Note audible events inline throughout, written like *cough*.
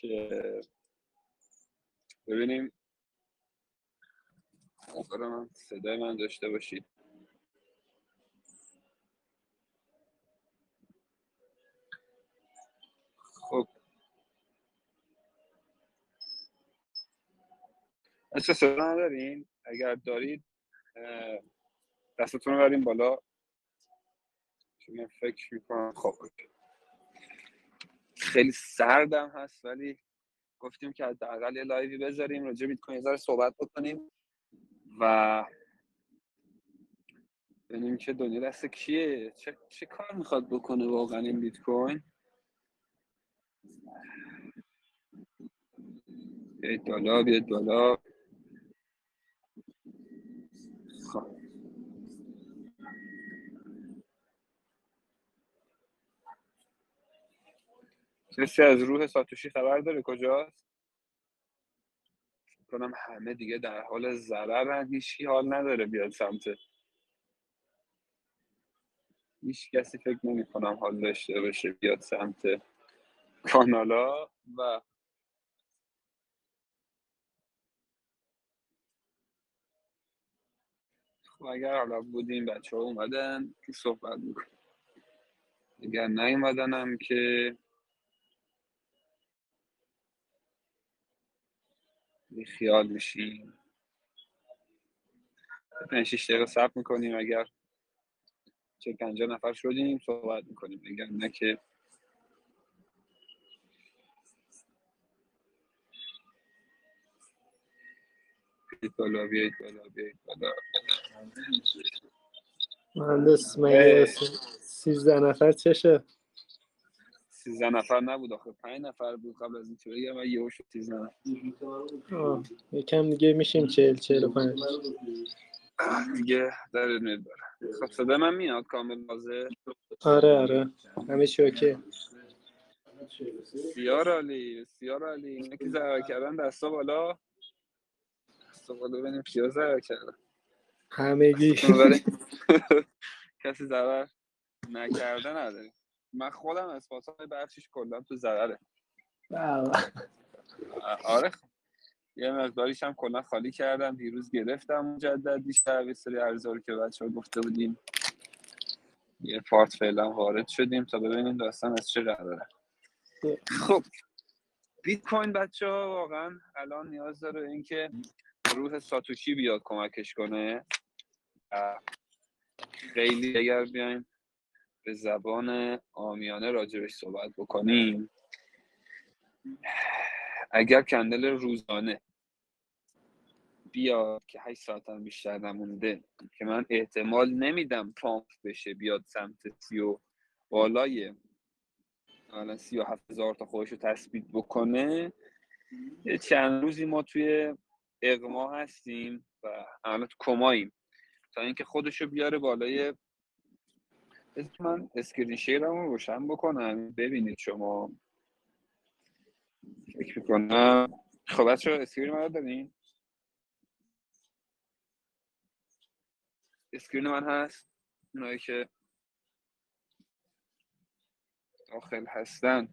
که ببینیم. من صدای من داشته باشید. خب. اصلا صدا ندارین؟ اگر دارید دستتون رو بریم بالا. چون فکر می‌کنم خب خیلی سردم هست ولی گفتیم که حداقل یه لایوی بذاریم راجع بیت کوین ذره صحبت بکنیم و ببینیم که دنیا دست کیه. چه, چه کار می‌خواد بکنه واقعا این بیت کوین؟ بیاید بالا بیاید خب کسی از روح ساتوشی خبر داره کجاست؟ کنم همه دیگه در حال ضرر هیچ حال نداره بیاد سمت. هیچ کسی فکر نمی کنم حال داشته باشه بیاد سمت کانالا و خب اگر حالا بودیم بچه ها اومدن که صحبت می‌کنم اگر نیومدن هم که خیال میشیم پنج شیش دقیقه صبر می‌کنیم. اگر چه پنجاه نفر شدیم صحبت می‌کنیم. اگر نه که بیایید بالا بیایید بالا بیایید بالا مهندس مگه سیزده نفر چشه؟ سیزده نفر نبود آخه. پنج نفر بود قبل از اینکه بگم و یهو شد سیزده نفر. یکم دیگه میشیم چهل چهل و پنج. دیگه داره میاد بره خب صدا من میاد؟ کامل واضح آره آره. همه چی اوکی. سیار علی سیار علی اینا که ضرر کردن دستا بالا؟ دستا بالا ببینیم کیا ضرر کردن. همگی. *laughs* کسی ضرر نکرده نداریم. من خودم اسپات های بخشش کلا تو ضرره. آره. یه مقداریش هم کلا خالی کردم. دیروز گرفتم مجدد دیشب یه سری ارزا که بچه ها گفته بودیم. یه پارت فعلا وارد شدیم تا ببینیم داستان از چه قراره. خب. بیت کوین بچه ها واقعا الان نیاز داره اینکه روح ساتوشی بیاد کمکش کنه. خیلی اگر بیایم به زبان آمیانه راجبش صحبت بکنیم. اگر کندل روزانه بیاد که 8 ساعت هم بیشتر نمونده که من احتمال نمیدم پامپ بشه بیاد سمت سی و بالای حالا سی و هفت هزار تا خودش رو تثبیت بکنه. چند روزی ما توی اقما هستیم و الان تو کماییم تا اینکه خودش رو بیاره بالای من screen share م رو روشن بکنم. ببینید شما. فکر می‌کنم. خب بچه screen من دارین؟ اسکرین من هست؟ اونایی که داخل هستن.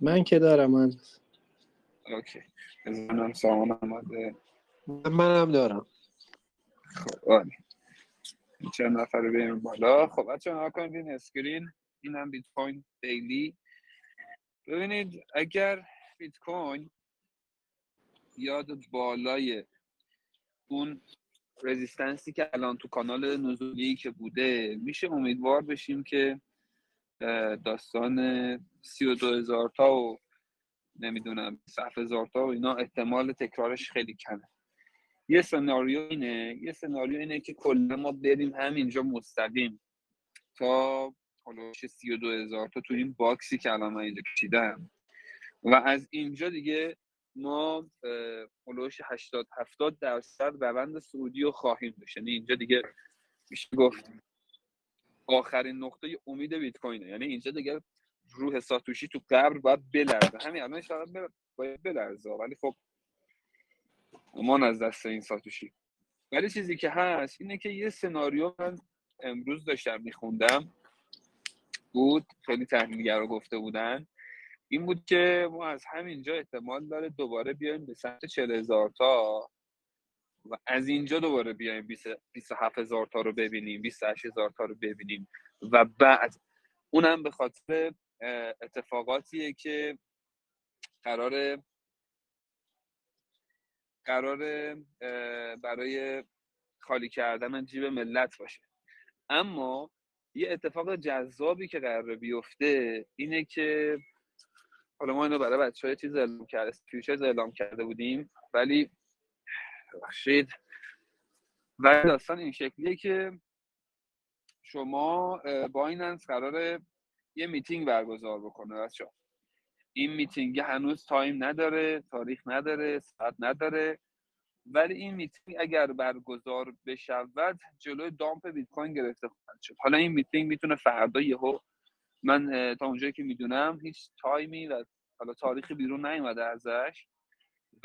من که دارم من. اوکی. بزنم سامان آمده منم دارم. خب آره چند نفر رو بریم بالا. خب بچه ها کنید این اسکرین این هم بیت کوین دیلی. ببینید اگر بیت کوین یاد بالای اون رزیستنسی که الان تو کانال نزولی که بوده میشه امیدوار بشیم که داستان سی و دو هزار تا و نمی‌دونم صف هزار تا و اینا احتمال تکرارش خیلی کمه. یه سناریو اینه یه سناریو اینه که کلا ما بریم همینجا مستقیم. تا هلوش سی و دو هزار تا تو این باکسی که الان من اینجا کشیدم. و از اینجا دیگه ما هلوش 80 70 درصد روند سعودی رو خواهیم داشت. یعنی اینجا دیگه میشه گفت آخرین نقطه امید بیت کوینه یعنی اینجا دیگه روح ساتوشی تو قبر باید بلرزه. همین الان شاید باید بلرزه. ولی خب امان از دست این ساتوشی. ولی چیزی که هست اینه که یه سناریو من امروز داشتم میخوندم. بود خیلی تحلیلگر رو گفته بودن. این بود که ما از همینجا احتمال داره دوباره بیایم به سمت 40 هزار تا و از اینجا دوباره بیایم 27 هزار تا رو ببینیم 28 هزار تا رو ببینیم. و بعد اونم به خاطر اتفاقاتیه که قرار قرار برای خالی کردن جیب ملت باشه. اما یه اتفاق جذابی که قرار بیفته اینه که حالا ما اینو برای بچه های چیز اعلام کرده اعلام کرده بودیم ولی بخشید و داستان این شکلیه که شما با این قرار یه میتینگ برگزار بکنه بچه این میتینگ هنوز time نداره تاریخ نداره ساعت نداره. ولی این میتینگ اگر برگزار بشود جلوی dump بیت کوین گرفته خواهد شد. حالا این میتینگ می‌تونه فردا یهو من تا اونجایی که می‌دونم هیچ time ی و حالا تاریخی بیرون نیومده ازش.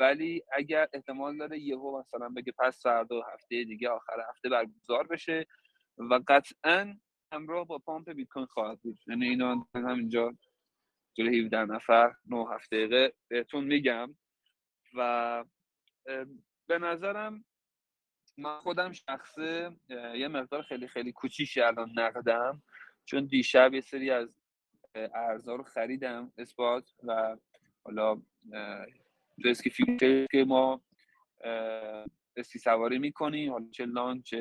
ولی اگر احتمال داره یهو مثلا بگه پس فردا هفته دیگه آخر هفته برگزار بشه و قطعا همراه با pump بیت کوین خواهد بود. یعنی اینا همینجا جلوی 17 نفر 9 هفته دقیقه بهتون میگم. و به نظرم من خودم شخصه یه مقدار خیلی خیلی کوچیشی الان نقدم. چون دیشب یه سری از ارزا رو خریدم اثبات و حالا تو اسکی فیوچر که ما اسکی سواری می‌کنیم. حالا چه لانچ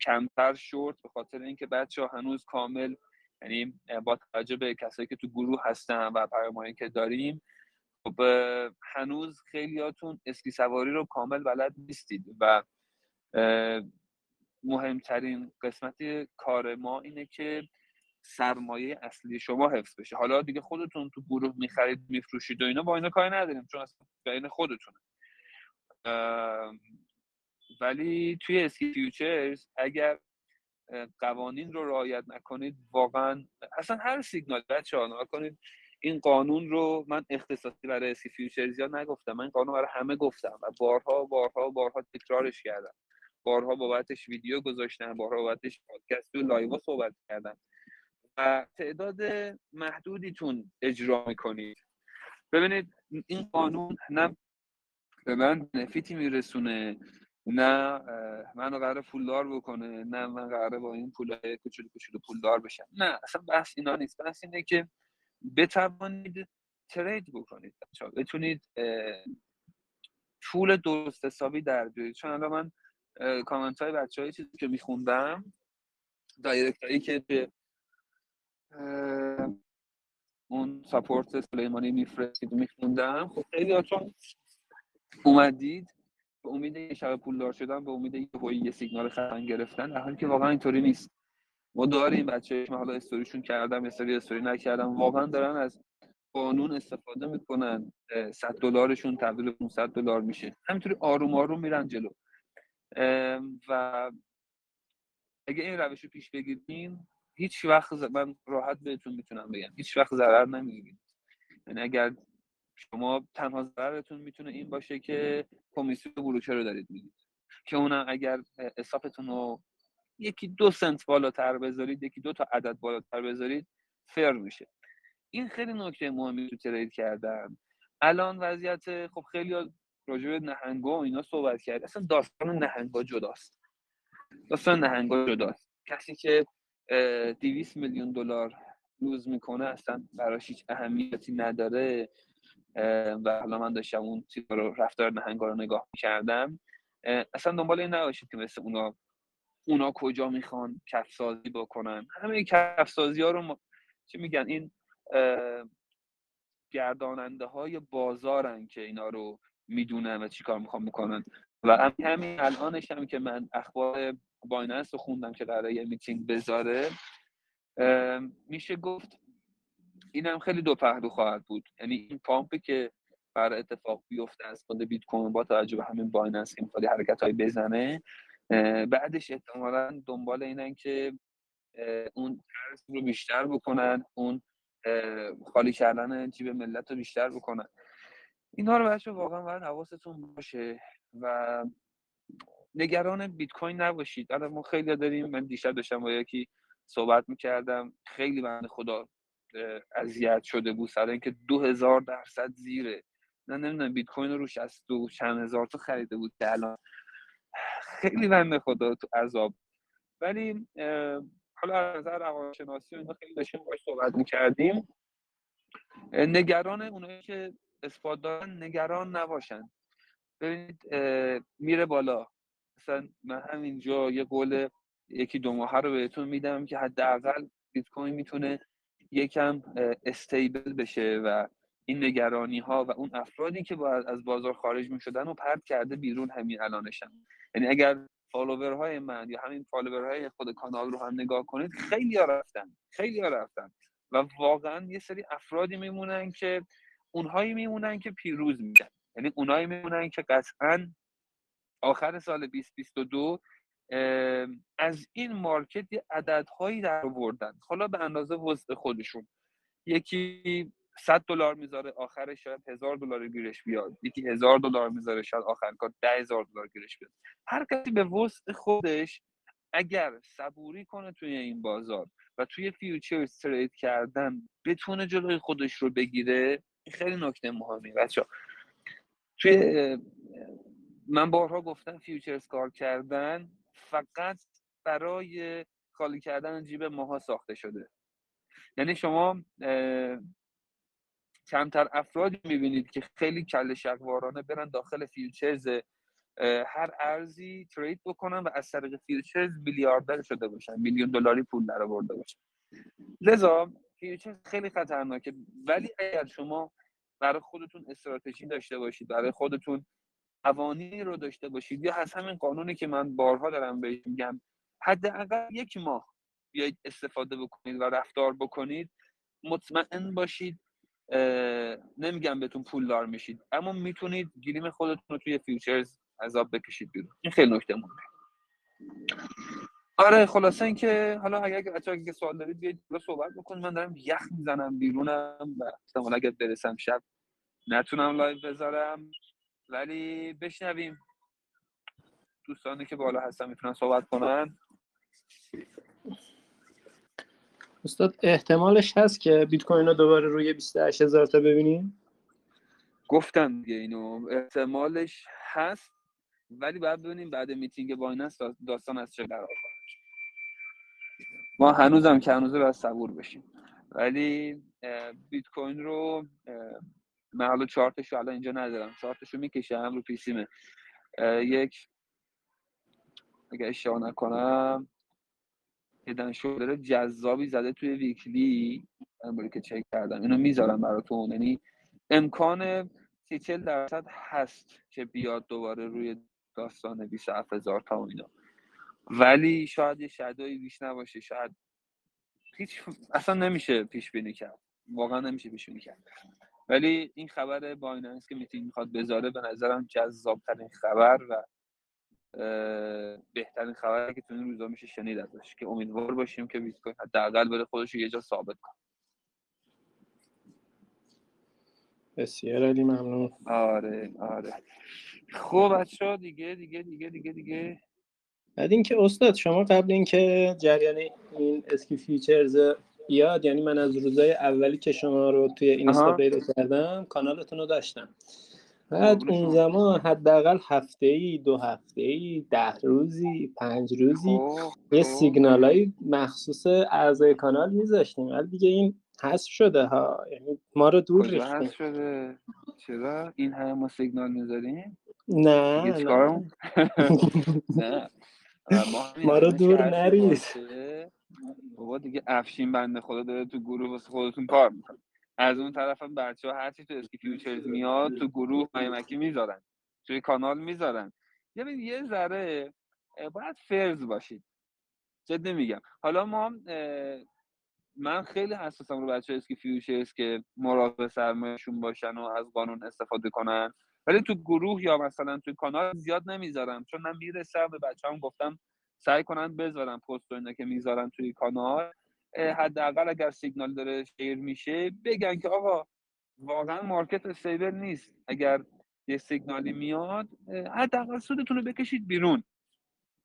کمتر شورت به خاطر اینکه بچه ها هنوز کامل یعنی با توجه به کسایی که تو گروه هستن و پیامایی که داریم خب هنوز خیلیاتون اسکی سواری رو کامل بلد نیستید و مهمترین قسمت کار ما اینه که سرمایه اصلی شما حفظ بشه. حالا دیگه خودتون تو گروه می‌خرید میفروشید و اینا با اینا کاری نداریم چون اصلا بین خودتونه. ولی توی اسکی فیوچرز اگر قوانین رو رعایت نکنید واقعا اصلا هر سیگنال بچه ها کنید این قانون رو من اختصاصی برای اسکی futures یا نگفتم. من قانون برای همه گفتم و بارها بارها بارها تکرارش کردم. بارها بابتش ویدیو گذاشتم بارها بابتش پادکست و لایو صحبت کردم. و تعداد محدودیتون اجرا می‌کنید. ببینید این قانون نه به من benefit ی میرسونه نه من قرار پولدار بکنه. نه من قراره با این پولای کوچولو کوچولو پولدار بشم. نه اصلا بحث اینا نیست. بحث اینه که بتوانید ترید بکنید بتونید پول درست حسابی در بیارید. چون الان من کامنت های بچه های چیزی که میخوندم دایرکت هایی که به اون سپورت سلیمانی میفرستید میخوندم. خب خیلی هاتون اومدید. به امید یه شب پولدار شدن به امید یه یه سیگنال خفن گرفتن. در حالی که واقعا اینطوری نیست. ما داریم بچه من حالا استوریشون کردم استوری استوری نکردم واقعا دارن از قانون استفاده می‌کنن. 100 دلارشون تبدیل 500 دلار میشه. همینطوری آروم آروم میرن جلو. و اگه این روش رو پیش بگیریم هیچ وقت من راحت بهتون می‌تونم بگم هیچ وقت ضرر نمی‌گیرید یعنی اگر شما تنها ضررتون می‌تونه این باشه که کمیسیون بروکر رو دارید می‌دید که اونم اگر حسابتون رو یکی دو سنت بالاتر بذارید یکی دو تا عدد بالاتر بذارید فر میشه. این خیلی نکته مهمی تو ترید کردن. الان وضعیت خب خیلی راجع به نهنگا و اینا صحبت کرد. اصلا داستان نهنگا جداست. داستان نهنگا جداست. کسی که 200 میلیون دلار لوز می‌کنه اصلا براش هیچ اهمیتی نداره. و حالا من داشتم اون چیزا رو رفتار نهنگا رو نگاه می‌کردم. اصلا دنبال این نباشید که مثل اونا اونا کجا می‌خوان کفسازی بکنن. همه کفسازی ها رو ما... چی میگن؟ این گرداننده های بازارن که اینا رو می‌دونن و چیکار می‌خوان بکنن. و همین الانش هم که من اخبار بایننس رو خوندم که قراره یه میتینگ بذاره میشه گفت این هم خیلی دو پهلو خواهد بود. یعنی این pump ی که بر اتفاق بیفته از خود بیت کوین با توجه به همین بایننس که می‌خواد حرکت های بزنه بعدش احتمالا دنبال اینن که اون ترس رو بیشتر بکنن اون خالی کردن جیب ملت رو بیشتر بکنن. اینا رو بچه واقعا باید حواستون باشه و نگران بیت کوین نباشید. الان ما خیلی داریم من دیشب داشتم با یکی صحبت می‌کردم خیلی بنده خدا اذیت شده بود. سر اینکه دو هزار درصد زیره. نه نمی‌دونم بیت کوین رو روش از دو چند هزار تا خریده بود که الان. خیلی بنده خدا تو عذاب. ولی حالا از نظر روانشناسی و اینا خیلی داشتیم باش صحبت می‌کردیم. نگران اونایی که اثبات دارن نگران نباشن. ببینید میره بالا. مثلا من همینجا یه قول یکی دو ماه رو بهتون میدم که حداقل بیت کوین می‌تونه یکم stable بشه و این نگرانی ها و اون افرادی که باید از بازار خارج می شدن و پرت کرده بیرون همین الانشن. یعنی اگر follower های من یا همین follower های خود کانال رو هم نگاه کنید خیلی ها رفتن خیلی ها رفتن و واقعا یه سری افرادی میمونن که اونهایی میمونن که پیروز میدونن یعنی اونایی میمونن که قطعا آخر سال 2022 از این مارکت یه عددهایی در آوردن. حالا به اندازه وسط خودشون. یکی 100 دلار می‌ذاره آخرش شاید هزار دلار گیرش بیاد. یکی هزار دلار می‌ذاره شاید آخر کار ده هزار دلار گیرش بیاد. هر کسی به وسط خودش اگر صبوری کنه توی این بازار و توی فیوچر ترید کردن بتونه جلوی خودش رو بگیره خیلی نکته مهمی. بچه توی من بارها گفتم futures کار کردن. فقط برای خالی کردن جیب ماها ساخته شده. یعنی شما کمتر افرادی می‌بینید که خیلی کله‌شق‌وارانه برن داخل futures هر ارزی trade بکنن و از طریق futures میلیاردر شده باشن میلیون دلاری پول در آورده باشن. لذا futures خیلی خطرناکه. ولی اگر شما برای خودتون استراتژی داشته باشید برای خودتون قوانینی رو داشته باشید. یا از همین قانونی که من بارها دارم بهش میگم حداقل یک ماه بیایید استفاده بکنید و رفتار بکنید. مطمئن باشید نمیگم بهتون پولدار میشید اما می‌تونید گلیم خودتون رو توی futures از آب بکشید بیرون. این خیلی نکته مهمه. آره خلاصه اینکه حالا اگر بچه‌ها اگه سوال دارید بیاید صحبت بکنید من دارم یخ می‌زنم بیرونم و احتمالاً اگر برسم شب نتونم لایو بذارم. ولی بشنویم. دوستانی که بالا هستن می‌تونن صحبت کنن. استاد احتمالش هست که بیت کوین رو دوباره روی 28 هزار تا ببینیم؟ گفتم دیگه اینو. احتمالش هست ولی باید ببینیم بعد میتینگ بایننس داستان از چه قرار ما هنوزم که هنوزه باید صبور بشیم. ولی بیت کوین رو من حالا چارتش رو الان اینجا ندارم. چارتش رو می‌کشم رو پیسیمه. یک. اگه اشتباه نکنم. هیدن شولدر جذابی زده توی ویکلی. من که چک کردم. اینو می‌ذارم براتون. یعنی امکان سی چل درصد هست که بیاد دوباره روی داستان 27 هزار تا اینا. ولی شاید یه shadow ی بیش نباشه. شاید هیچ اصلا نمیشه پیش بینی کرد. واقعا نمیشه پیش بینی کرد. ولی این خبر بایننس که میتینگ می‌خواد بذاره به نظرم جذاب ترین خبر و بهترین خبری که تو این روزا میشه شنید ازش که امیدوار باشیم که بیت کوین حداقل بره خودش یه جا ثابت کنه. بسیار عالی ممنون. آره آره. خب بچه دیگه دیگه دیگه دیگه دیگه. بعد اینکه استاد شما قبل اینکه جریان این اسکی futures بیاد یعنی من از روزای اولی که شما رو توی اینستا پیدا کردم کانالتون رو داشتم. بعد اون زمان حداقل هفته ای دو هفته ای ده روزی پنج روزی خب، یه خب. سیگنال های مخصوص اعضای کانال میذاشتیم. ولی دیگه این حذف شده ها. یعنی ما رو دور ریختیم. شده؟ چرا؟ این همه ما سیگنال می‌ذاریم؟ نه نه. *laughs* ما, رو دور نریز. بابا دیگه افشین بنده خدا داره تو گروه واسه خودتون کار می‌کنه. از اون طرف هم بچه ها هرچی تو اسکی futures میاد تو گروه قایمکی می‌ذارن. توی کانال می‌ذارن. ببین یه ذره باید فرز باشید. جد میگم. حالا ما من خیلی حساسم رو بچه اسکی futures که مراقب سرمایهشون باشن و از قانون استفاده کنن. ولی تو گروه یا مثلا توی کانال زیاد نمی‌ذارم. چون من می‌رسم به بچه هم گفتم سعی کنن بذارن پست و اینا که می‌ذارن توی کانال حداقل اگر سیگنال داره share میشه بگن که آقا واقعا market stable نیست. اگر یه سیگنالی میاد حداقل سودتون رو بکشید بیرون.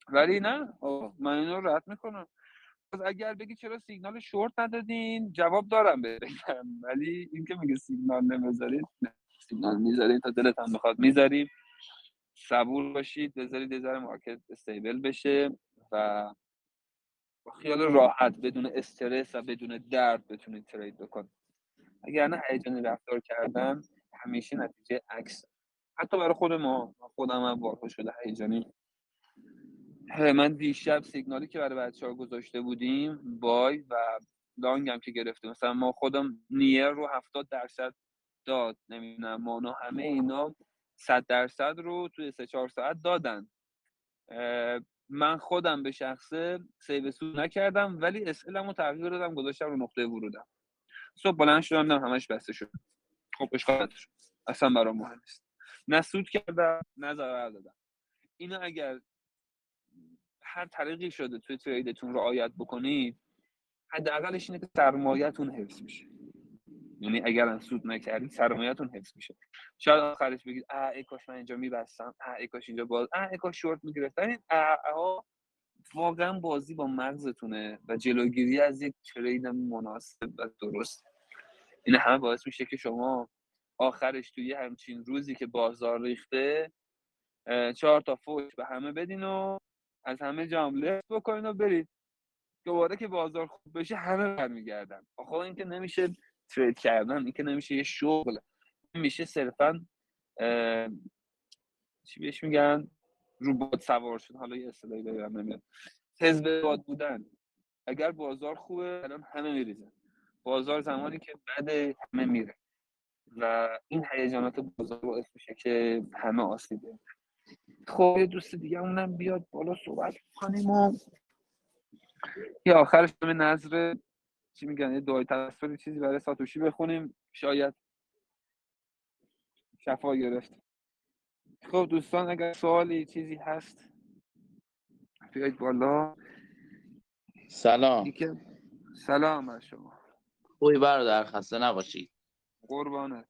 ولی نه من اینو رد می‌کنم. اگر بگی چرا سیگنال شورت ندادین جواب دارم بگم. ولی اینکه میگه سیگنال نمی‌ذارید سیگنال می‌ذارید تا دلتان بخواد می‌ذاریم. صبور باشید بذارید یه مارکت استیبل بشه و با خیال راحت بدون استرس و بدون درد بتونید ترید بکنید. اگر نه هیجانی رفتار کردن همیشه نتیجه عکس. حتی برای خود ما خودم هم واقع شده هیجانی. من دیشب سیگنالی که برای بچه ها گذاشته بودیم بای و لانگ هم که گرفتیم. مثلا ما خودم نیر رو هفتاد درصد داد. نمی‌دونم مانو همه اینا صد درصد رو توی سه چهار ساعت دادن. من خودم به شخصه سیو سود نکردم ولی اسئلم رو تغییر دادم گذاشتم رو نقطه ورودم. صبح بلند شدم همش بسته شد. خب اشکال اصلا برام مهم نیست. نه سود کردم نه ضرر دادم. اینو اگر هر طریقی شده توی تریدتون رعایت بکنید حداقلش اینه که سرمایه‌تون حفظ میشه یعنی اگر سود نکردید سرمایه‌تون حفظ میشه شاید آخرش بگید اه ای کاش من اینجا میبستم اه ای کاش اینجا باز اه ای کاش شورت می‌گرفتن اه واقعا بازی با مغزتونه و جلوگیری از یک ترید مناسب و درست. این همه باعث میشه که شما آخرش توی همچین روزی که بازار ریخته چهار تا فوش به همه بدین و از همه جام بکنین و برید. دوباره که بازار خوب بشه همه برمیگردن. آخه این که نمیشه ترید کردن این که نمیشه یه شغل میشه صرفا چی بهش میگن؟ رو باد سوار شد حالا یه اصطلاحی بگم نمیاد. باد بودن. اگر بازار خوبه الان همه میریزن. بازار زمانی که بعد همه میره. و این هیجانات بازار باعث میشه که همه آسیب خب یه دوست دیگه اونم بیاد بالا صحبت کنیم و یه آخرش به نظر چی میگن یه دعای تصویر چیزی برای ساتوشی بخونیم. شاید شفا گرفت. خب دوستان اگر سوالی چیزی هست بیاید بالا. سلام. سلام بر شما. خوبی برادر خسته نباشید. قربانت.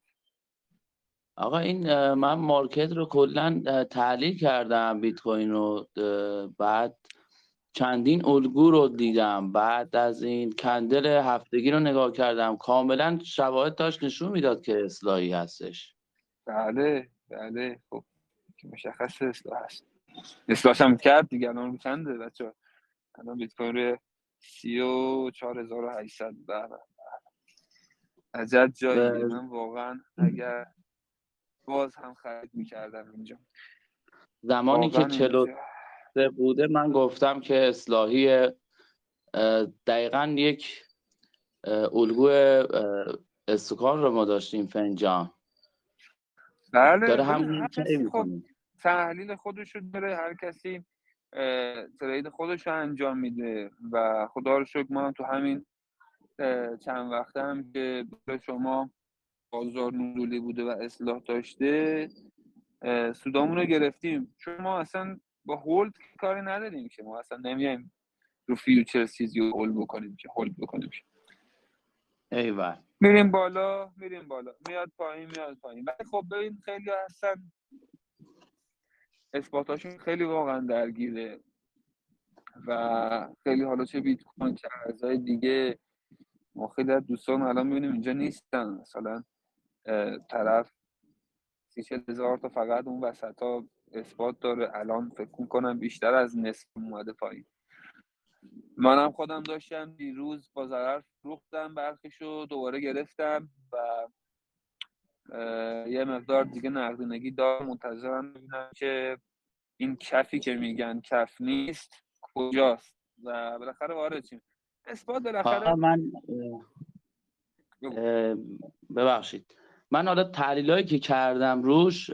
آقا این من مارکت رو کلا تحلیل کردم بیت کوین رو بعد چندین الگو رو دیدم. بعد از این کندل هفتگی رو نگاه کردم. کاملا شواهد داشت نشون می‌داد که اصلاحی هستش. بله بله. خب که مشخص اصلاح هست. اصلاحش هم کرد دیگه الان چنده بچه الان بیت کوین روی سی و چهار هزار و هشتصد. بله عجب جایی من واقعا اگر باز هم خرید می‌کردم اینجا. زمانی که چلو بوده من گفتم که اصلاحی دقیقا یک الگو استکان رو ما داشتیم فنجان. بله داره هم خود تحلیل خودشو داره هر کسی ترید خودش رو انجام میده و خدا رو شکر ما تو همین چند وقته هم که شما بازار نزولی بوده و اصلاح داشته سودامون رو گرفتیم. چون ما اصلا با هولد کاری نداریم که ما اصلا نمیایم رو فیوچر چیزی رو هولد بکنیم که هولد بکنیم ایول میریم بالا میریم بالا. میاد پایین میاد پایین. ولی خب ببین خیلی هستن اثباتاشون خیلی واقعا درگیره و خیلی حالا چه بیت کوین چه ارزهای دیگه ما خیلی از دوستان الان می‌بینیم اینجا نیستن. مثلا طرف سی هزار تا فقط اون وسط ها اثبات داره. الان فکر کنم بیشتر از نصف اومده پایین. منم خودم داشتم دیروز با ضرر فروختم برخیشو دوباره گرفتم و یه مقدار دیگه نقدینگی دارم. منتظرم ببینم که این کفی که میگن کف نیست کجاست و بالاخره وارد چیم اثبات بالاخره من ببخشید. من حالا تحلیل که کردم روش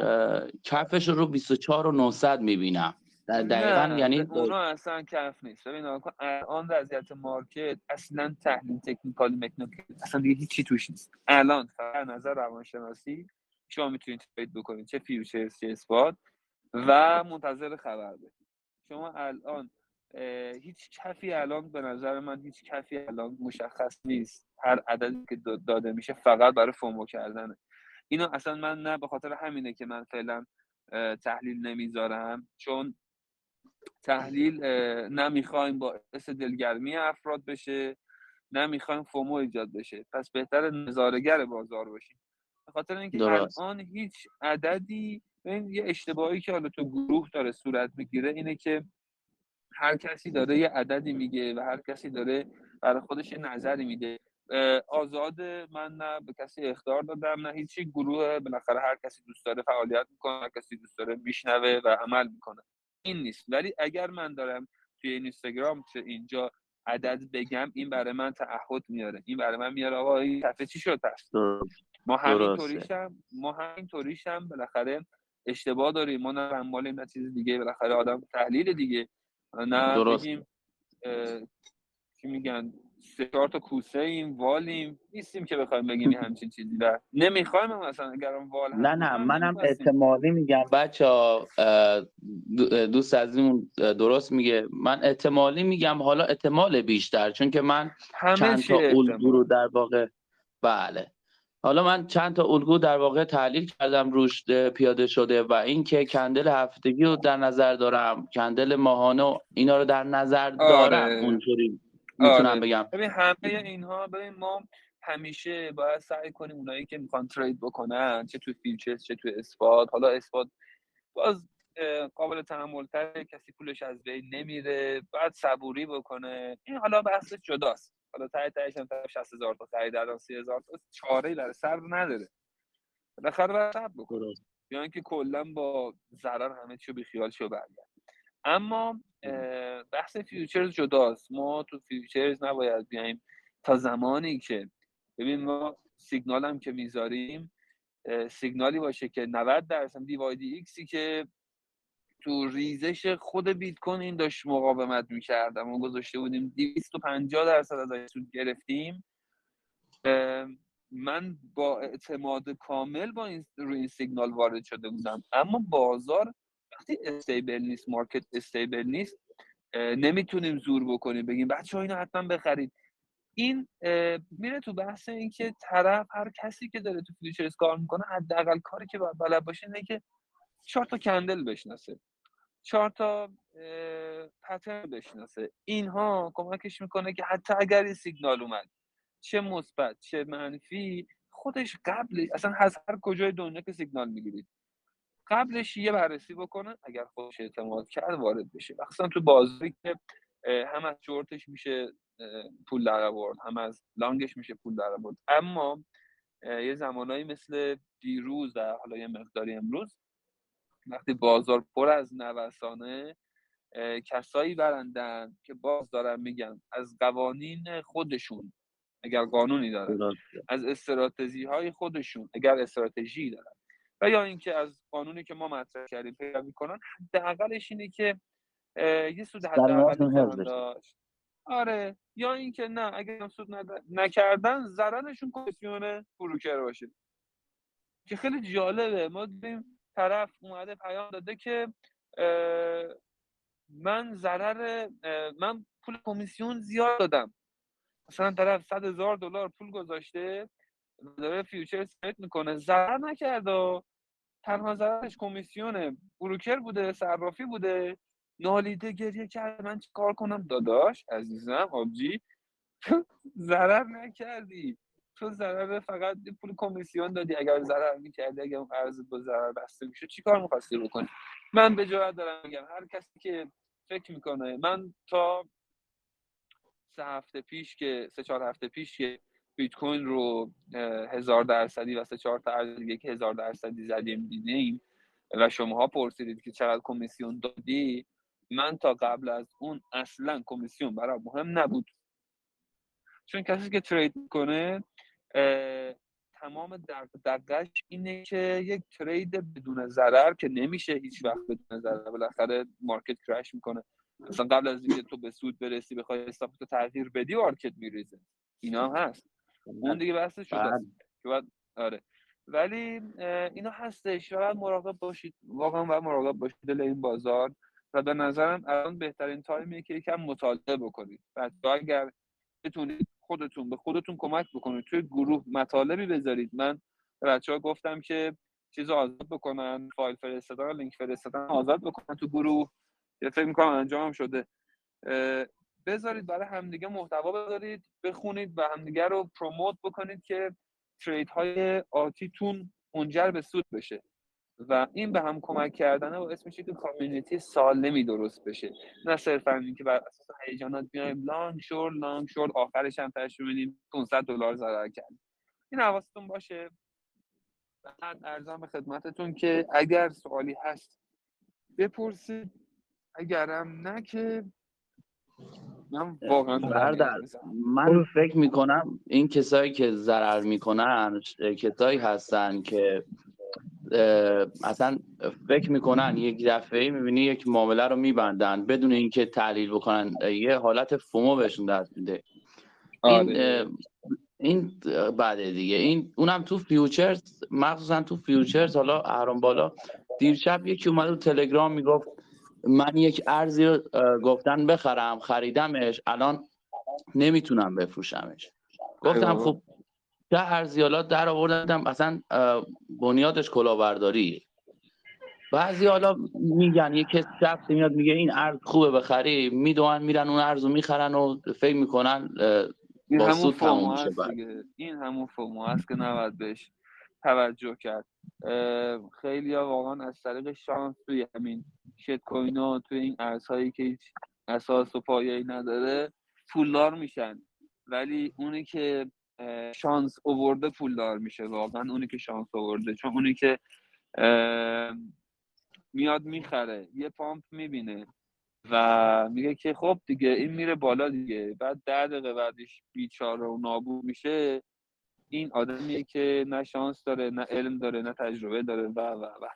کفش رو 24 و 900 می‌بینم. در دقیقا یعنی اونا اصلا کف نیست. ببین الان وضعیت market اصلا تحلیل technical ی مکنیکال اصلا دیگه هیچی توش نیست. الان فقط نظر روانشناسی شما می‌تونید trade بکنید چه futures چه spot و منتظر خبر باشید شما الان هیچ کفی الان به نظر من هیچ کفی الان مشخص نیست. هر عددی که داده میشه فقط برای FOMO کردنه. اینو اصلا من نه به خاطر همینه که من فعلا تحلیل نمی‌ذارم چون تحلیل نمی‌خوایم باعث دلگرمی افراد بشه نمی‌خوایم فومو ایجاد بشه. پس بهتر نظارگر بازار باشیم. به خاطر اینکه الان هیچ عددی این یه اشتباهی که حالا تو گروه داره صورت می‌گیره اینه که هر کسی داره یه عددی میگه و هر کسی داره برای خودش یه نظری میده. آزاد من نه به کسی اختار دادم نه. هیچی گروه بالاخره هر کسی دوست داره فعالیت می‌کنه هر کسی دوست داره میشنوه و عمل می‌کنه. این نیست. ولی اگر من دارم توی اینستاگرام چه اینجا عدد بگم این برای من تعهد میاره. این برای من میاره آقا این صفحه چی شد پس؟ ما همین طوریشم ما همین طوریشم بالاخره اشتباه داریم. ما نه رنبالیم نه چیز دیگه بالاخره آدم تحلیل دیگه. نه درست. بگیم چی میگن؟ سه چهار تا کوسه ایم والیم. نیستیم که بخوایم بگیم همچین چیزی. و نمی‌خوایم مثلا اگرم وال نه نه منم احتمالی میگم. بچه دوست از اون درست میگه. من احتمالی میگم حالا احتمال بیشتر چون که من چند تا الگو رو در واقع بله. حالا من چند تا الگو در واقع تحلیل کردم روش پیاده شده و اینکه کندل هفتگی رو در نظر دارم کندل ماهانه و اینا رو در نظر دارم آره. اونطوری. می‌تونم آره. بگم. ببین همه اینها ببین ما همیشه باید سعی کنیم اونایی که می‌خوان trade بکنن چه تو futures چه تو spot حالا spot باز قابل تحمل کسی پولش از بین نمیره باید صبوری بکنه. این حالا بحث جداست. حالا ته تهش هم 60 هزار تا خرید الان 30 هزار تا چاره در سر نداره. بالاخره باید صبر بکنه. یا اینکه کلا با ضرر همه چیو بیخیال شو برگرد اما بحث futures جداست. ما تو futures نباید بیایم تا زمانی که ببین ما سیگنال هم که می‌ذاریم سیگنالی باشه که 90 درصد dYdX ی که تو ریزش خود بیت کوین این داشت مقاومت می‌کرد ما گذاشته بودیم 250 درصد ازش سود گرفتیم. من با اعتماد کامل با این روی این سیگنال وارد شده بودم. اما بازار وقتی stable نیست market stable نیست نمی‌تونیم زور بکنیم بگیم بچه ها اینو حتما بخرید. این میره تو بحث این که طرف هر کسی که داره تو فیوچرز کار می‌کنه حداقل کاری که باید بلد باشه اینه که چهار تا کندل بشناسه. چهار تا پترن بشناسه. اینها کمکش می‌کنه که حتی اگر این سیگنال اومد چه مثبت چه منفی خودش قبل اصلا از هر کجای دنیا که سیگنال می‌گیرید. قبلش یه بررسی بکنه اگر خودش اعتماد کرد وارد بشه. مخصوصا تو بازاری که هم از شورتش میشه پول در آورد هم از لانگش میشه پول در آورد. اما یه زمانایی مثل دیروز و حالا یه مقداری امروز وقتی بازار پر از نوسانه کسایی برندن که باز دارن میگن از قوانین خودشون اگر قانونی دارن از استراتژی های خودشون اگر استراتژی دارن. و یا اینکه از قانونی که ما مطرح کردیم پیروی می‌کنن حداقلش اینه که یه سود حداقل داشت. آره یا اینکه نه اگر سود نکردن ضررشون کمیسیون فروکر باشه. که خیلی جالبه. ما دیدیم طرف اومده پیام داده که من ضرر من پول کمیسیون زیاد دادم. مثلا طرف صد هزار دلار پول گذاشته داره فیوچر سمیت می‌کنه. ضرر نکرده تنها ضررش کمیسیون بروکر بوده صرافی بوده. نالیده گریه کرد من چی کار کنم؟ داداش عزیزم آبجی. ضرر نکردی. تو ضرر فقط پول کمیسیون دادی. اگر ضرر می‌کردی اگر اون قرض با ضرر بسته میشه چیکار می‌خواستی بکنی؟ من به جای دارم میگم هر کسی که فکر می‌کنه من تا سه هفته پیش که سه چهار هفته پیش که بیت کوین رو هزار درصدی و سه چهار تا ارز دیگه که هزار درصدی زدیم دیدیم و شماها پرسیدید که چقدر کمیسیون دادی من تا قبل از اون اصلا کمیسیون برای مهم نبود. چون کسی که ترید کنه تمام دقش اینه که یک ترید بدون ضرر که نمیشه هیچ وقت بدون ضرر بالاخره مارکت کرش می‌کنه. مثلا قبل از اینکه تو به سود برسی بخوای استاپ تو تغییر بدی مارکت میریزه. اینا هست. اون دیگه بحث شده که آره. ولی اینا هستش. باید مراقب باشید. واقعا باید مراقب باشید دل این بازار. و به نظرم الان بهترین تایمیه که یکم مطالعه بکنید. بچه‌ها اگر بتونید خودتون به خودتون کمک بکنید توی گروه مطالبی بذارید. من بچه ها گفتم که چیز آزاد بکنن فایل فرستادن لینک فرستادن آزاد بکنن تو گروه. یا فکر می‌کنم انجام شده. بذارید برای همدیگه محتوا بذارید بخونید و همدیگه رو پروموت بکنید که ترید های آتیتون منجر به سود بشه. و این به هم کمک کردنه و اسمش که کامیونیتی سالمی درست بشه. نه صرفا اینکه بر اساس هیجانات بیایم لانگ شورت لانگ شورت آخرش هم بدیم 500 دلار ضرر کردیم این حواستون باشه. بعد ارزم به خدمتتون که اگر سوالی هست بپرسید. اگرم نه که من واقعا من فکر می‌کنم این کسایی که ضرر می‌کنن کسایی هستن که اصلا فکر می‌کنن یک دفعه می‌بینی یک معامله رو میبندن بدون اینکه تحلیل بکنن. یه حالت FOMO بهشون دست میده. این آره. این بعد دیگه. این اونم تو futures مخصوصا تو futures حالا اهرم بالا دیرشب یکی اومد رو تلگرام می‌گفت من یک ارزی رو گفتن بخرم خریدمش الان نمی‌تونم بفروشمش. گفتم خب چه ارزیالات در آوردم اصلا بنیادش کلاهبرداری. بعضی حالا میگن یه کس شخصی میاد میگه این ارز خوبه بخری. می‌دونن میرن اون ارز رو می‌خرن و فکر می‌کنن این همون فومو هست این همون فومو هست که نباید بهش توجه کرد. خیلی ها واقعا از طریق شانس توی همین شت کوین ها توی این ارزهایی که هیچ اساس و پایه‌ای نداره پولدار میشن. ولی اونی که شانس اوورده پولدار میشه واقعا اونی که شانس اوورده چون اونی که میاد می‌خره یه پامپ می‌بینه و میگه که خب دیگه این میره بالا دیگه. بعد ده دقیقه بعدش بیچاره و نابود میشه. این آدمیه که نه شانس داره نه علم داره نه تجربه داره. و و و.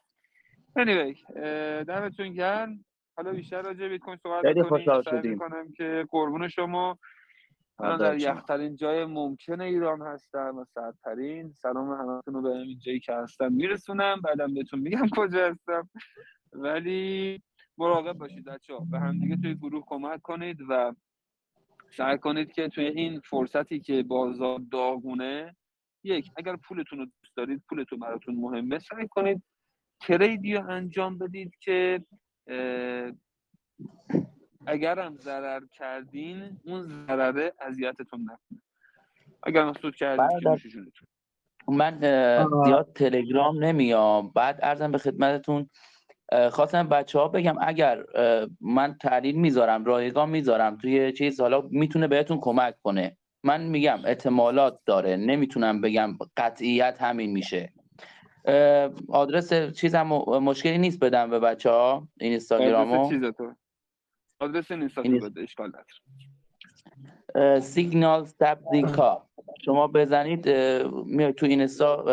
Anyway دمتون گرم. حالا بیشتر راجع بیت کوین صحبت کنیم کنم که قربون شما. من در یخترین جای ممکن ایران هستم و سردترین. سلام همتون رو به این جایی که هستم میرسونم. بعدم بهتون میگم کجا هستم. ولی مراقب باشید بچه ها به همدیگه توی گروه کمک کنید و سعی کنید که توی این فرصتی که بازار داغونه یک اگر پولتون رو دوست دارید پولتون براتون مهمه. سعی کنید تریدی رو انجام بدید که اگرم ضرر کردین اون ضرره اذیتتون نکنه. اگر مسعود کردین من زیاد تلگرام نمیام. بعد ارزم به خدمتتون خواستم بچه ها بگم اگر من تحلیل می‌ذارم رایگان می‌ذارم توی چیز حالا می‌تونه بهتون کمک کنه. من میگم احتمالات داره. نمی‌تونم بگم قطعیت همین میشه. آدرس چیزم مشکلی نیست بدم به بچه ها این اینستاگرامو. آدرس اینستاگرام بده اشکال سیگنال سبزیکا شما بزنید میاد تو اینستا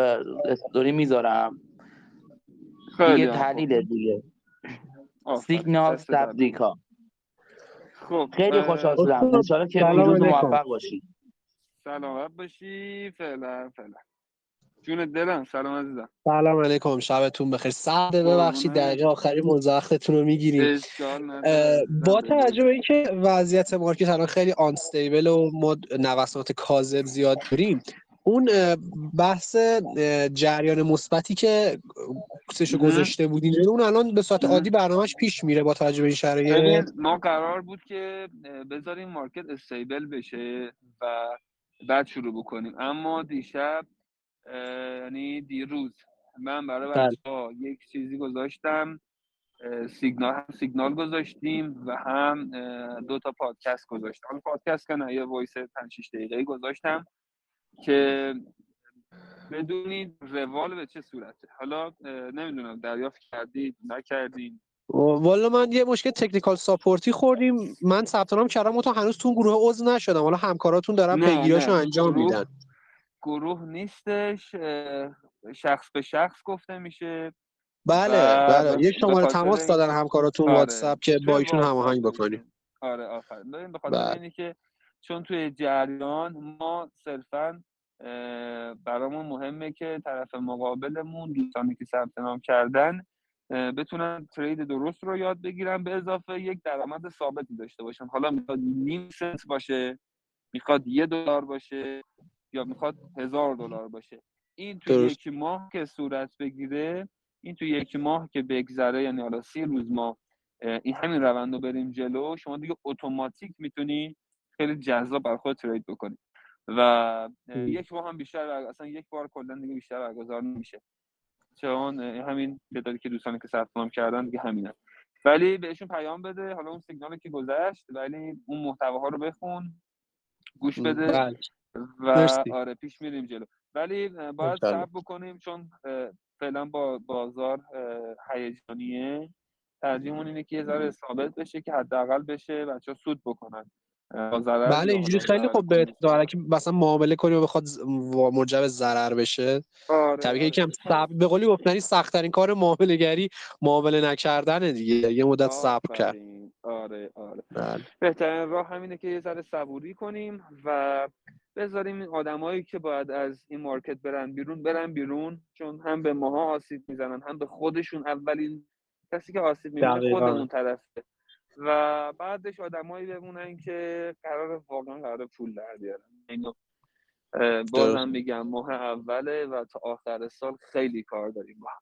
استوری می‌ذارم. دیگه تحلیل دیگه. سیگنال سبزیکا خب خیلی خوشحال شدم انشاءالله که روز موفق باشی. سلامت باشی؟ فعلا فعلا. جون دلم سلام عزیزم. سلام علیکم شبتون بخیر. سعده ببخشید دقیقه آخری وقتتون رو می‌گیریم. با توجه به اینکه وضعیت مارکت الان خیلی آنستیبل و ما نوسانات کاذب زیاد داریم اون بحث جریان مثبتی که سشو گذاشته بودین اون الان به صورت عادی برنامهش پیش میره با توجه به این شرایط. ما قرار بود که بذاریم market stable بشه و بعد شروع بکنیم. اما دیشب یعنی دیروز من برای بله. بچه ها یک چیزی گذاشتم سیگنال هم سیگنال گذاشتیم و هم دو تا پادکست گذاشتم. حالا پادکست که نه یه voice 5 6 دقیقه گذاشتم که بدونید روال به چه صورته. حالا نمی‌دونم دریافت کردید نکردین والا من یه مشکل تکنیکال ساپورتی خوردیم. من ثبت نام کردم تا هنوز تو گروه عضو نشدم. حالا همکاراتون دارن پیگیراشو انجام میدن. گروه نیستش شخص به شخص گفته میشه. بله بله. یه شماره تماس دادن همکاراتون آره. واتساپ که با ایشون هماهنگ بکنیم. آره آفرین. به خاطر بله. اینه که چون توی جریان ما صرفا برامون مهمه که طرف مقابلمون دوستانی که ثبت نام کردن بتونن ترید درست رو یاد بگیرن به اضافه یک درآمد ثابتی داشته باشن. حالا می‌خواد نیم سنت باشه می‌خواد یه دلار باشه یا می‌خواد هزار دلار باشه. این تو یک ماه که صورت بگیره این تو یک ماه که بگذره یعنی حالا سی روز ما این همین روند رو بریم جلو شما دیگه اتوماتیک می‌تونی خیلی جذاب بر خود ترید بکنی. و یک ماه هم بیشتر اصلا یک بار کلا دیگه بیشتر برگزار نمیشه. چون همین تعدادی که دوستانی که ثبت نام کردن دیگه همینه. ولی بهشون پیام بده حالا اون سیگنالی که گذشت ولی اون محتواها رو بخون گوش بده بله. و آره پیش میریم جلو. ولی باید صبر بکنیم چون فعلا با بازار هیجانیه. ترجیحمون اینه که یه ذره ثابت بشه که حداقل بشه بچه سود بکنن. بله اینجوری خیلی خوب به داره که مثلا معامله کنی و بخواد موجب ضرر بشه. آره طبیعی یکم آره. صبر به قولی گفتنی سخت ترین کار معامله گری معامله نکردن دیگه. یه مدت صبر کرد. آره آره. بله. بهترین راه همینه که یه ذره صبوری کنیم و بذاریم این آدمایی که باید از این مارکت برن بیرون برن بیرون چون هم به ماها آسیب می‌زنن هم به خودشون. اولین کسی که آسیب می‌بینه خودمون طرفه. و بعدش آدمایی بمونن که قرار واقعا قرار پول در بیارن. اینو بازم میگم ماه اوله و تا آخر سال خیلی کار داریم با هم.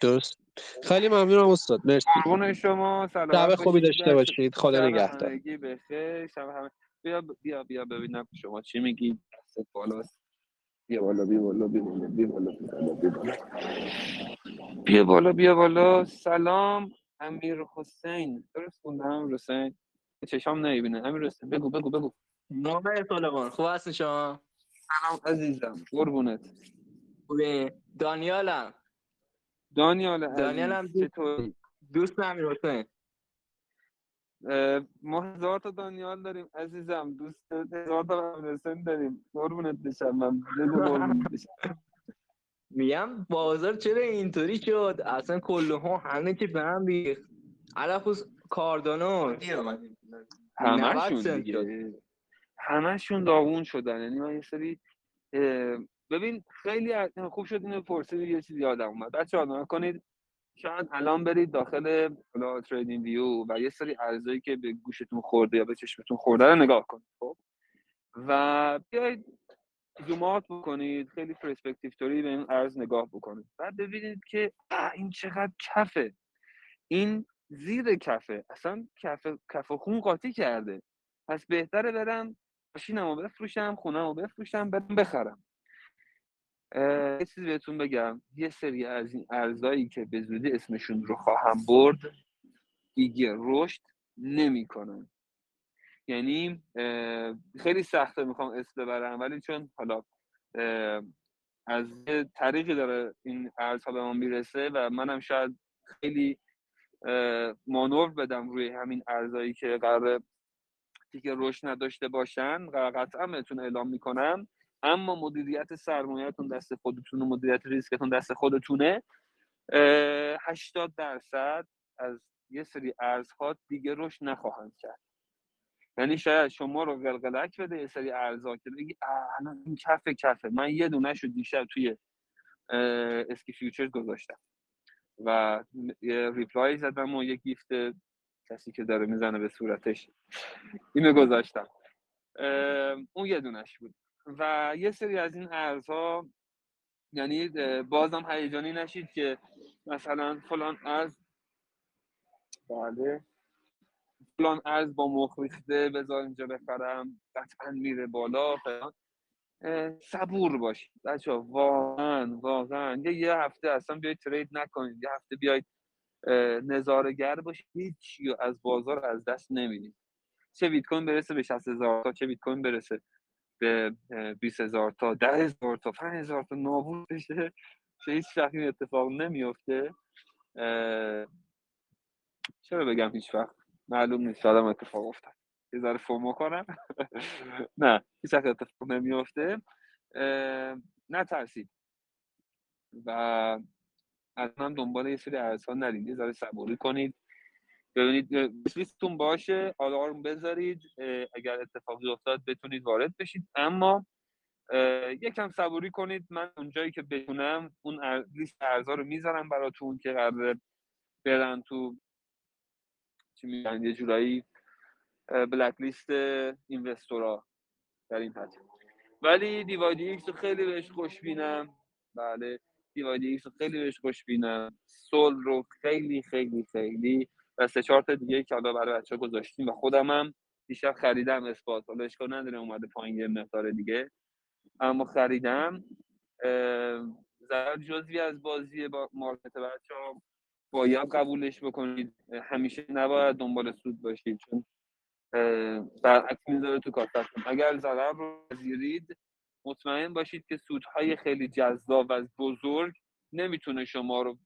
درست. خیلی ممنونم استاد. مرسی. قربون شما سلام خوبی داشته باشید. خدا نگهدار. بخیر. بیا بیا بیا ببینم شما چی میگی. دست بالاست. بیا بالا بیا بالا بیا بالا بیا بالا بیا بالا. بیا بالا بیا بالا. سلام. امیر حسین. درست خوندم امیر حسین چشام نمی‌بینه. امیر حسین بگو بگو بگو. نامه سلیمان خوب هست شما؟ سلام عزیزم. قربونت. خوبه دانیالم. دانیال دانیالم چطور دوست امیر حسین. ما هزار تا دانیال داریم عزیزم. دوست هزار تا امیر حسین داریم. قربونت بشم من میگم بازار چرا اینطوری شد؟ اصلا ها همه چی به هم ریخت. علفوس کاردانو. همشون همشون داغون شدن. یعنی من یه سری ببین خیلی خوب شد اینو پرسید یه چیزی یادم اومد. بچه ها کنید. شاید الان برید داخل تریدینگ ویو و یه سری ارزایی که به گوشتون خورده یا به چشمتون خورده رو نگاه کنید خب؟ و زومات بکنید خیلی پرسپکتیو توری به این ارز نگاه بکنید. بعد ببینید که این چقدر کفه. این زیر کفه. اصلا کف کف خون قاطی کرده. پس بهتره برم ماشینمو بفروشم خونمو بفروشم برم بخرم. یه چیزی بهتون بگم. یه سری از این ارزایی که به زودی اسمشون رو خواهم برد دیگه رشد نمی‌کنن. یعنی خیلی سخته می‌خوام اسم ببرم ولی چون حالا از یه طریقی داره این ارزها به ما می‌رسه و منم شاید خیلی مانور بدم روی همین ارزایی که قرار دیگه رشد نداشته باشن قطعا بهتون اعلام می‌کنم. اما مدیریت سرمایهتون دست خودتون و مدیریت ریسکتون دست خودتونه. 80 درصد از یه سری ارزها دیگه رشد نخواهند کرد. یعنی شاید شما رو قلقلک بده یه سری ارزها که بگی الان این کفه کفه من یه دونه شو دیشب توی اسکی future گذاشتم. و یه reply زدم و یه gif کسی که داره می‌زنه به صورتش اینو گذاشتم. اون یه دونش بود. و یه سری از این ارزها یعنی بازم هیجانی نشید که مثلا فلان ارز بله. فلان ارز با مخ ریخته بذار اینجا بخرم قطعا میره بالا فلان. صبور باشید. بچه واقعا واقعا. یه یه هفته اصلا بیاید ترید نکنید. یه هفته بیاید نظارگر باشید. هیچی از بازار از دست نمی‌دید. چه بیت کوین برسه به 60 هزار تا چه بیت کوین برسه به 20 هزار تا 10 هزار تا 5 هزار تا. نابود بشه. چه هیچ این اتفاق نمیفته. چرا بگم هیچ وقت؟ معلوم نیست شاید اتفاق افتاد. یه ذره فومو کنم. *laughs* نه هیچ وقت اتفاق نمیفته نه ترسید و از هم دنبال یه سری ارزها نرید. یه ذره صبوری کنید. ببینید لیستتون باشه. آلارم بذارید. اگر اتفاقی افتاد بتونید وارد بشید. اما یکم صبوری کنید. من اونجایی که بتونم اون لیست ارزها رو می‌ذارم براتون که قرار برن تو میگن یه جورایی بلک لیست اینوستورا در این حد. ولی dYdX خیلی بهش خوش بینم بله dYdX خیلی بهش خوش بینم سول رو خیلی خیلی خیلی. و سه چهار تا دیگه که حالا برای بچه گذاشتیم و خودم هم دیشب خریدم spot. حالا اشکال نداره اومده پایین یه مقدار دیگه. اما خریدم. ضرر جزوی از بازی با market بچه ها باید قبولش بکنید. همیشه نباید دنبال سود باشید چون برعکس می‌ذاره تو کارتتون اگر ضرر رو پذیرید مطمئن باشید که سودهای خیلی جذاب و بزرگ نمی‌تونه شما رو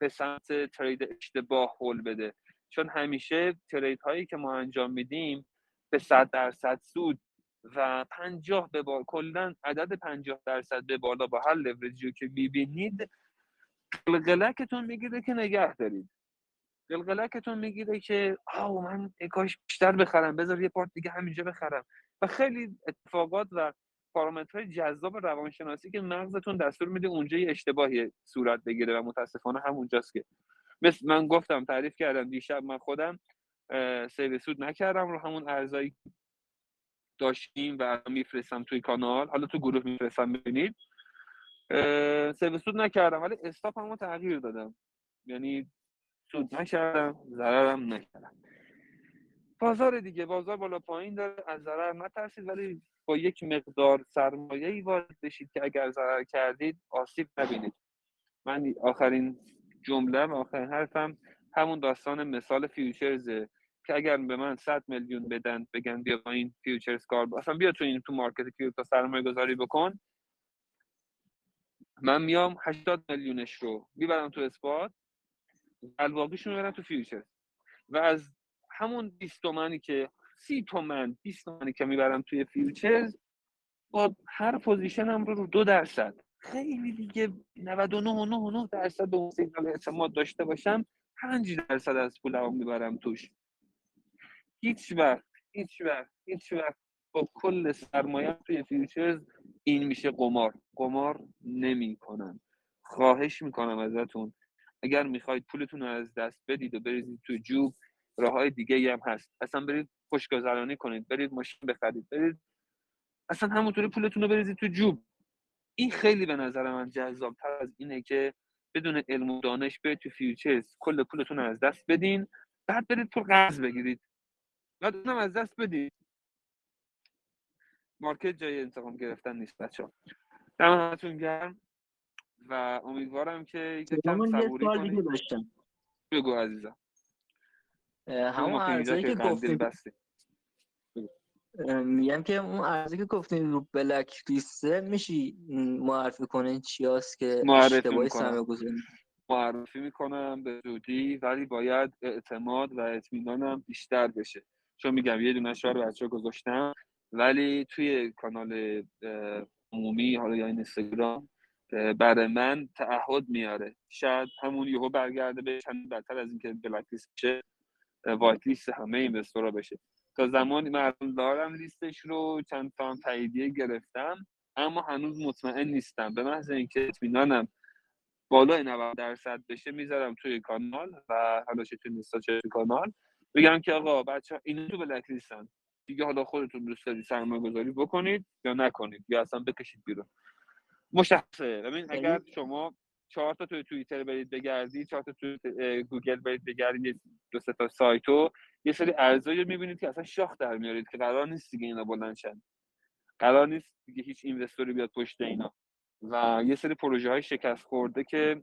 به سمت ترید اشتباه حل بده. چون همیشه ترید هایی که ما انجام میدیم به صد درصد سود و پنجاه به بالا کلا عدد پنجاه درصد به بالا با هر لورجی که می‌بینید قلقلکتون می‌گیره که نگه دارید. قلقلکتون می‌گیره که آه من کاش بیشتر بخرم بذار یه پارت دیگه همینجا بخرم. و خیلی اتفاقات و پارامترهای جذاب روانشناسی که مغزتون دستور میده اونجا یه اشتباهی صورت بگیره و متاسفانه همونجاست که. مثل من گفتم تعریف کردم دیشب من خودم سیو سود نکردم رو همون ارزایی داشتیم و میفرستم توی کانال. حالا تو گروه میفرستم ببینید. save سود نکردم ولی stop همو تغییر دادم. یعنی سود نکردم ضررم نکردم. بازار دیگه بازار بالا پایین داره از ضرر نترسید ولی با یک مقدار سرمایه ای وارد بشید که اگر ضرر کردید آسیب نبینید. من آخرین جمله آخرین حرفم همون داستان مثال futures ه که اگر به من 100 میلیون بدن بگن بیا با این futures کار اصلا بیا تو این تو market crypto سرمایه گذاری بکن. من میام 80 میلیونش رو می‌برم تو spot الباقیشون رو تو futures. و از همون 20 تومنی که 30 تومن 20 تومنی که می‌برم توی futures با هر position م رو رو دو درصد. خیلی دیگه 99 درصد به اون سیگنال اعتماد داشته باشم 5 درصد از پولم می‌برم توش. هیچ وقت هیچ وقت هیچ وقت. با کل سرمایه توی futures این میشه قمار. قمار نمی‌کنم. خواهش می‌کنم ازتون. اگر می‌خواید پولتون رو از دست بدید و بریزید تو جوب راه های دیگه هم هست. اصلا برید خوشگذرانی کنید برید ماشین بخرید برید اصلا همونطوری پولتون رو بریزید تو جوب. این خیلی به نظر من جذاب تر از اینه که بدون علم و دانش برید تو futures. کل پولتون رو از دست بدین بعد برید پول قرض بگیرید. بعد از دست بدید مارکت جای انتقام گرفتن نیست بچه ها دم گرم و امیدوارم که یکم صبوری کنید. داشتم. بگو عزیزم. همون ارزایی که گفتیم میگم که اون ارزی که گفتین رو بلک لیسته میشی معرفی کنین چی هست که اشتباهی سرمایه گذاری معرفی می‌کنم به زودی ولی باید اعتماد و اطمینانم بیشتر بشه. چون میگم یه دونه رو بچه گذاشتم ولی توی کانال عمومی حالا یا اینستاگرام برای من تعهد میاره. شاید همون یهو برگرده به چند بدتر از اینکه بلک لیست بشه وایت لیست همه اینوستورا بشه. تا زمانی من دارم لیستش رو چند تا تاییدیه گرفتم اما هنوز مطمئن نیستم. به محض اینکه اطمینانم بالای 90 درصد بشه می‌ذارم توی کانال و حالا چه توی چه کانال. بگم که آقا بچه اینو تو بلک لیستن. دیگه حالا خودتون دوست دارید سرمایه گذاری بکنید یا نکنید یا اصلا بکشید بیرون. مشخصه. ببین اگر یعنی شما چهار تا توی توییتر برید بگردید چهار تا توی گوگل برید بگردید دو سه تا سایتو یه سری ارزایی رو می‌بینید که اصلا شاخ در میارید که قرار نیست دیگه اینا بلند شن. قرار نیست دیگه هیچ اینوستوری بیاد پشت اینا. و یه سری پروژه های شکست خورده که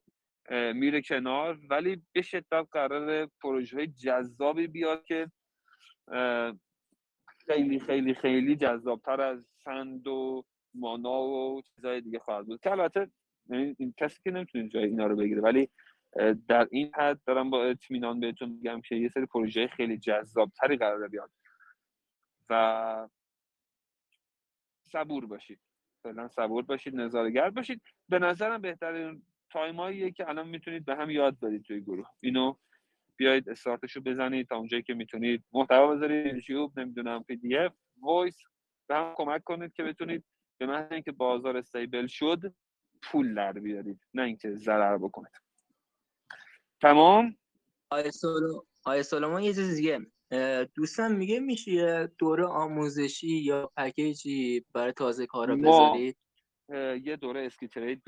میره کنار ولی به شدت قرار پروژه های جذابی بیاد که خیلی خیلی خیلی جذابتر از سند و مانا و چیزهای دیگه خواهد بود. که البته یعنی این کسی که نمی‌تونه جای اینا رو بگیره ولی در این حد دارم با اطمینان بهتون میگم که یه سری پروژه خیلی جذابتری قراره بیاد و صبور باشید. فعلا صبور باشید نظاره‌گر باشید. به نظرم بهترین time اییه که الان می‌تونید به هم یاد بدید توی گروه. اینو بیایید استارتش رو بزنید تا اونجایی که می‌تونید. محتوا بذارید یوتیوب نمی‌دونم PDF voice. به هم کمک کنید که بتونید به محض اینکه بازار stable شد پول در بیارید نه اینکه ضرر بکنید. تمام؟ آیه سلمان یه چیز دیگه. دوستم میگه میشه دوره آموزشی یا پکیجی برای تازه کارا بذارید؟ یه دوره اسکی ترید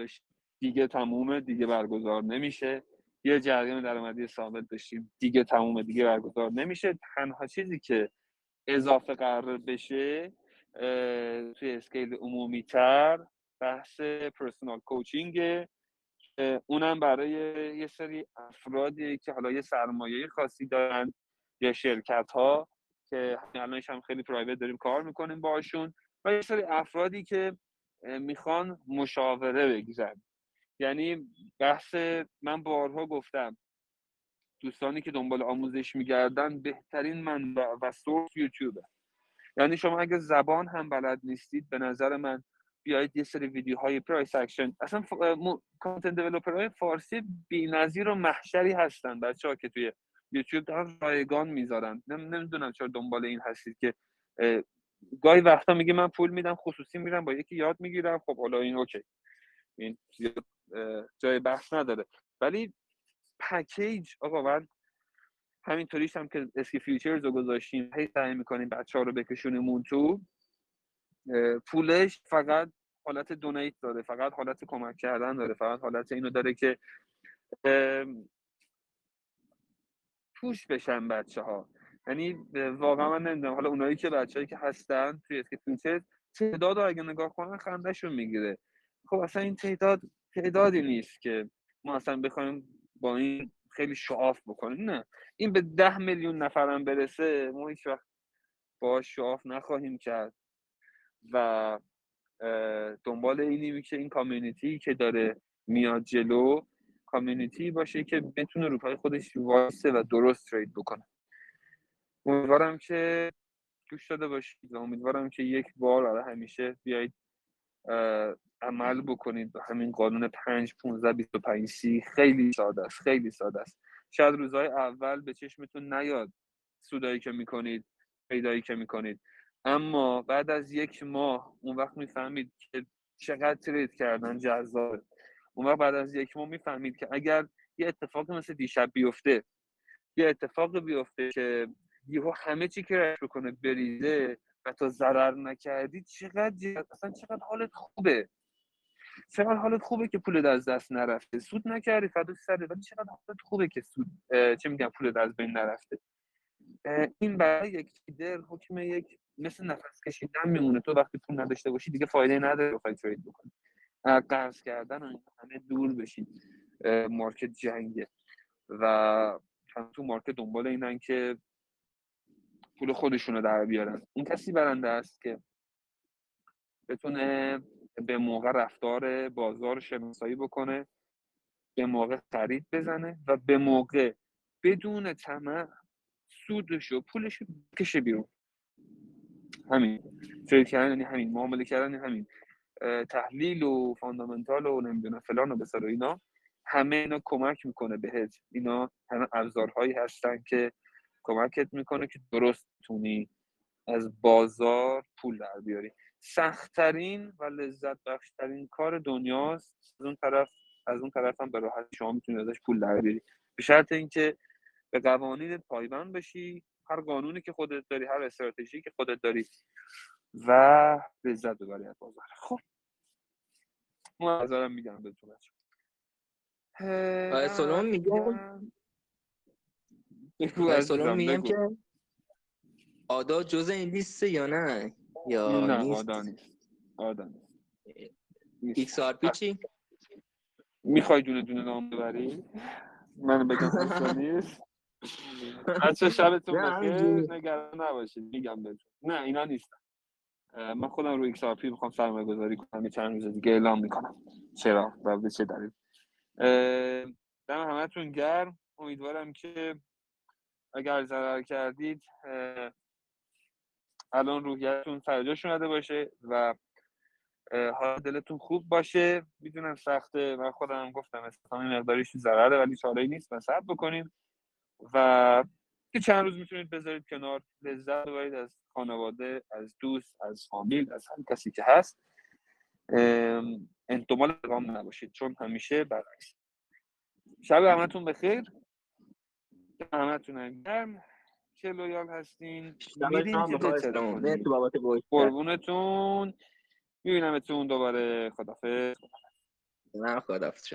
دیگه تمومه دیگه برگزار نمیشه. یه جریان درآمدی ثابت داشتیم. دیگه تموم دیگه برگزار نمیشه. تنها چیزی که اضافه قرار بشه توی اسکیل عمومی تر بحث پرسونال کوچینگ اونم برای یه سری افرادی که حالا یه سرمایه خاصی دارن یا شرکت ها که الانش هم خیلی پرایوت داریم کار می‌کنیم باشون و یه سری افرادی که می‌خوان مشاوره بگیرن. یعنی بحث من بارها گفتم دوستانی که دنبال آموزش میگردن بهترین منبع و سورس یوتیوبه یعنی شما اگه زبان هم بلد نیستید به نظر من بیایید یه سری ویدیوهای price action اصلا content های فارسی بی‌نظیر و محشری هستن بچه ها که توی یوتیوب دارن رایگان می‌ذارن. نمی‌دونم چرا دنبال این هستید که گاهی وقتا میگه من پول میدم خصوصی میرم با یکی یاد می‌گیرم خب حالا این اوکی. این جای بحث نداره. ولی پکیج آقا من همینطوریش هم که اسکی futures رو گذاشتیم هی سعی می‌کنیم بچه ها رو بکشونیمون تو. پولش فقط حالت دونیت داره فقط حالت کمک کردن داره فقط حالت اینو داره که پوش بشن بچه ها یعنی واقعا من نمی‌دونم حالا اونایی که بچههایی که هستن توی اسکی فیوچرز تعداد رو اگه نگاه کنن خندهشون می‌گیره. خب اصلا این تعداد تعدادی نیست که ما اصلا بخوایم با این خیلی شعاف بکنیم نه. این به ده میلیون نفرم برسه ما هیچ وقت با شعاف نخواهیم کرد. و دنبال اینیم که این کامیونیتی که داره میاد جلو کامیونیتی باشه که بتونه رو پای خودش واسه و درست ترید بکنه. امیدوارم که گوش داده باشید و امیدوارم که یک بار همیشه بیایید عمل بکنید. به همین قانون 5 15 25 30 خیلی ساده است خیلی ساده است. شاید روزهای اول به چشمتون نیاد سودایی که می‌کنید پیدایی که می‌کنید. اما بعد از یک ماه اون وقت می‌فهمید که چقدر ترید کردن جذابه. اون وقت بعد از یک ماه می‌فهمید که اگر یه اتفاق مثل دیشب بیفته یه اتفاق بیفته که یهو همه چی که بکنه بریزه و تا ضرر نکردی چقدر اصلا چقدر حالت خوبه. چقدر حالت خوبه که پول از دست نرفته. سود نکردی فدا سره ولی چقدر حالت خوبه که سود چه میگم پول از بین نرفته. این برای یک تریدر حکم یک مثل نفس کشیدن میمونه. تو وقتی پول نداشته باشی دیگه فایده نداره بخوای ترید بکنی. قرض کردن و همه دور بشید مارکت جنگه. و تو مارکت دنبال اینن که پول خودشون رو در بیارن. اون کسی برنده است که بتونه به موقع رفتار بازار شناسایی بکنه به موقع خرید بزنه و به موقع بدون طمع سودش و پولش بکشه بیرون. همین. ترید کردن یعنی همین معامله کردن یعنی همین. تحلیل و فاندامنتال و نمی‌دونم فلان و بسار و اینا همه اینا کمک می‌کنه بهت. اینا همه ابزارهایی هستن که کمکت می‌کنه که درست تونی از بازار پول در بیاری. سختترین و لذت بخشترین کار دنیاست. از اون طرف از اون طرف هم به راحتی شما می‌تونید ازش پول در بیاری به شرط اینکه به قوانین پایبند بشی هر قانونی که خودت داری هر استراتژی که خودت داری و لذت ببری از بازار. خب. نظرم میگم بهتون سلام میگم. سلام میگم که ADA جزء این لیسته یا نه؟ یا نه نیست؟ نیست. ADA نیست. XRP چی؟ می‌خوای دونه دونه نام ببری؟ من بگم *laughs* نیست؟ بچه شبتون بخیر. نگران نباشید میگم بهتون. نه اینا نیستن. من خودم رو XRP می‌خوام سرمایه گذاری کنم چند روز دیگه اعلام می‌کنم. چرا؟ و به چه دلیل؟ دم همتون گرم. امیدوارم که اگر ضرر کردید الان روحیتون سر شده باشه و حال دلتون خوب باشه. می‌دونم سخته. من خودم گفتم استفاده مقداریش ضرره ولی چاره نیست. صبر بکنیم و که چند روز می‌تونید بذارید کنار. لذت ببرید از خانواده از دوست از فامیل از هر کسی که هست. انتمال اقام نباشید. چون همیشه برعکس. شب همتون بخیر. همتون گرم. که لویال هستین. میدین که قربونتون. میبینمتون دوباره. خدافظ نه خدافظ